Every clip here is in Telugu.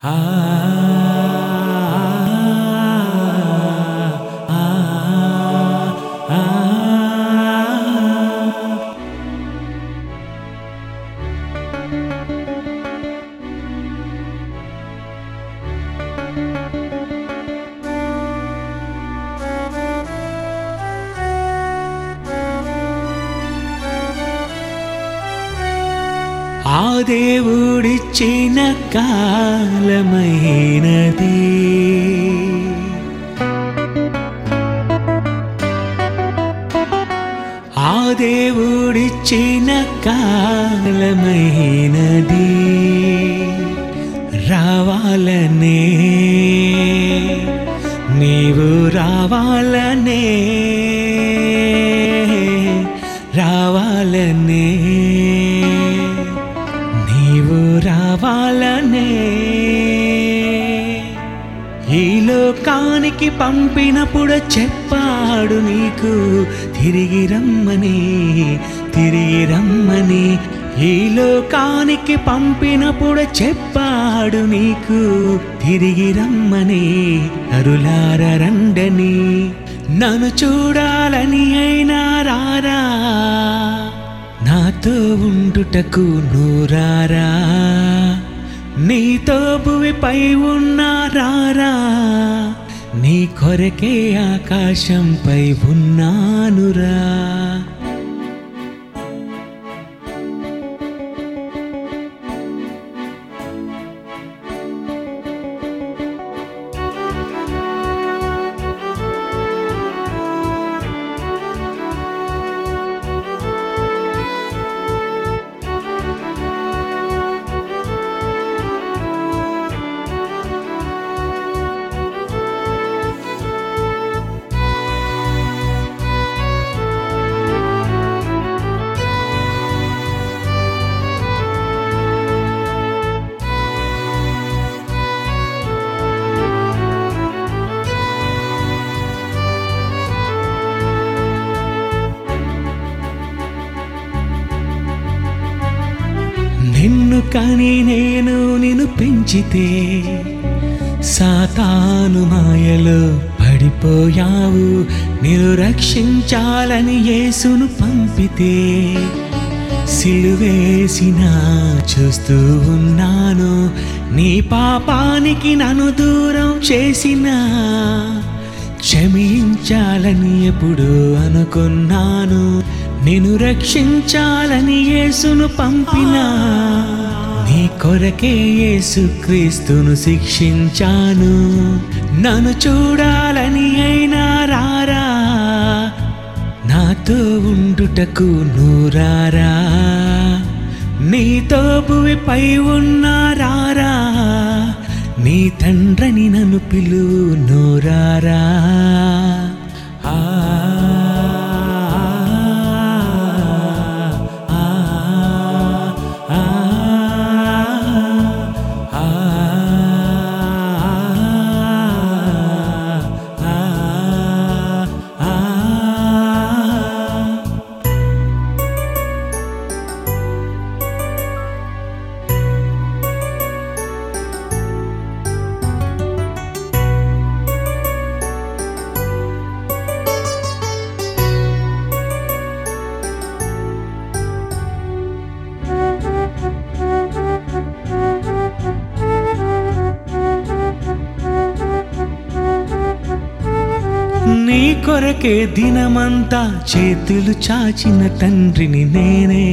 Ah. ఆ దేవుడిచ్చిన కాలమైనది. ఆ దేవుడిచ్చిన కాలమైనది. రావాలనే నీవు రావాలనే పాలనే. ఈ లోకానికి పంపినప్పుడు చెప్పాడు నీకు తిరిగి రమ్మని తిరిగి రమ్మని. ఈ లోకానికి పంపినప్పుడు చెప్పాడు నీకు తిరిగి రమ్మని. అరులార రండని నన్ను చూడాలని అయినా రారా? నాతో ఉండుటకు నూరారా? నీతో భువిపై ఉన్నారారా నీ కొరకే ఆకాశంపై ఉన్నానురా. కానీ నేను నిన్ను పెంచితే సాతాను మాయలో పడిపోయావు. నిన్ను రక్షించాలని యేసును పంపితే సిలువేసిన చూస్తూ ఉన్నాను. నీ పాపానికి నన్ను దూరం చేసిన క్షమించాలని ఎప్పుడు అనుకున్నాను. నేను రక్షించాలని యేసును పంపినా. నీ కొరకే యేసు క్రీస్తును శిక్షించాను. నన్ను చూడాలని అయినా రారా. నాతో ఉండుటకు నూరారా నీతో భువిపై ఉన్నారారా నీ తండ్రని నన్ను పిలువు నోరారా కొరకే దినమంతా చేతులు చాచిన తండ్రిని నేనే.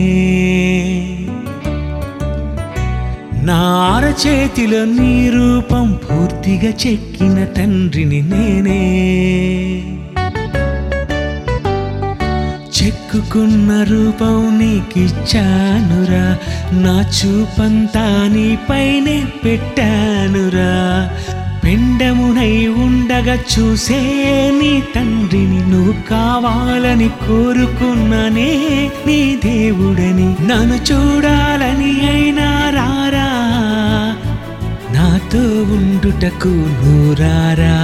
నా చేతిలో నీ రూపం పూర్తిగా చెక్కిన తండ్రిని నేనే. చెక్కుకున్న రూపం నీకిచ్చానురా నా చూపంతా నీపైనే పెట్టానురా. పిండమునై ఉండగా చూసే నీ తండ్రిని నువ్వు కావాలని కోరుకున్నానే నీ దేవుడని. నన్ను చూడాలని అయినా రారా? నాతో ఉండుటకు నూరారా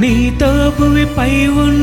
నీతో భూమిపై ఉన్న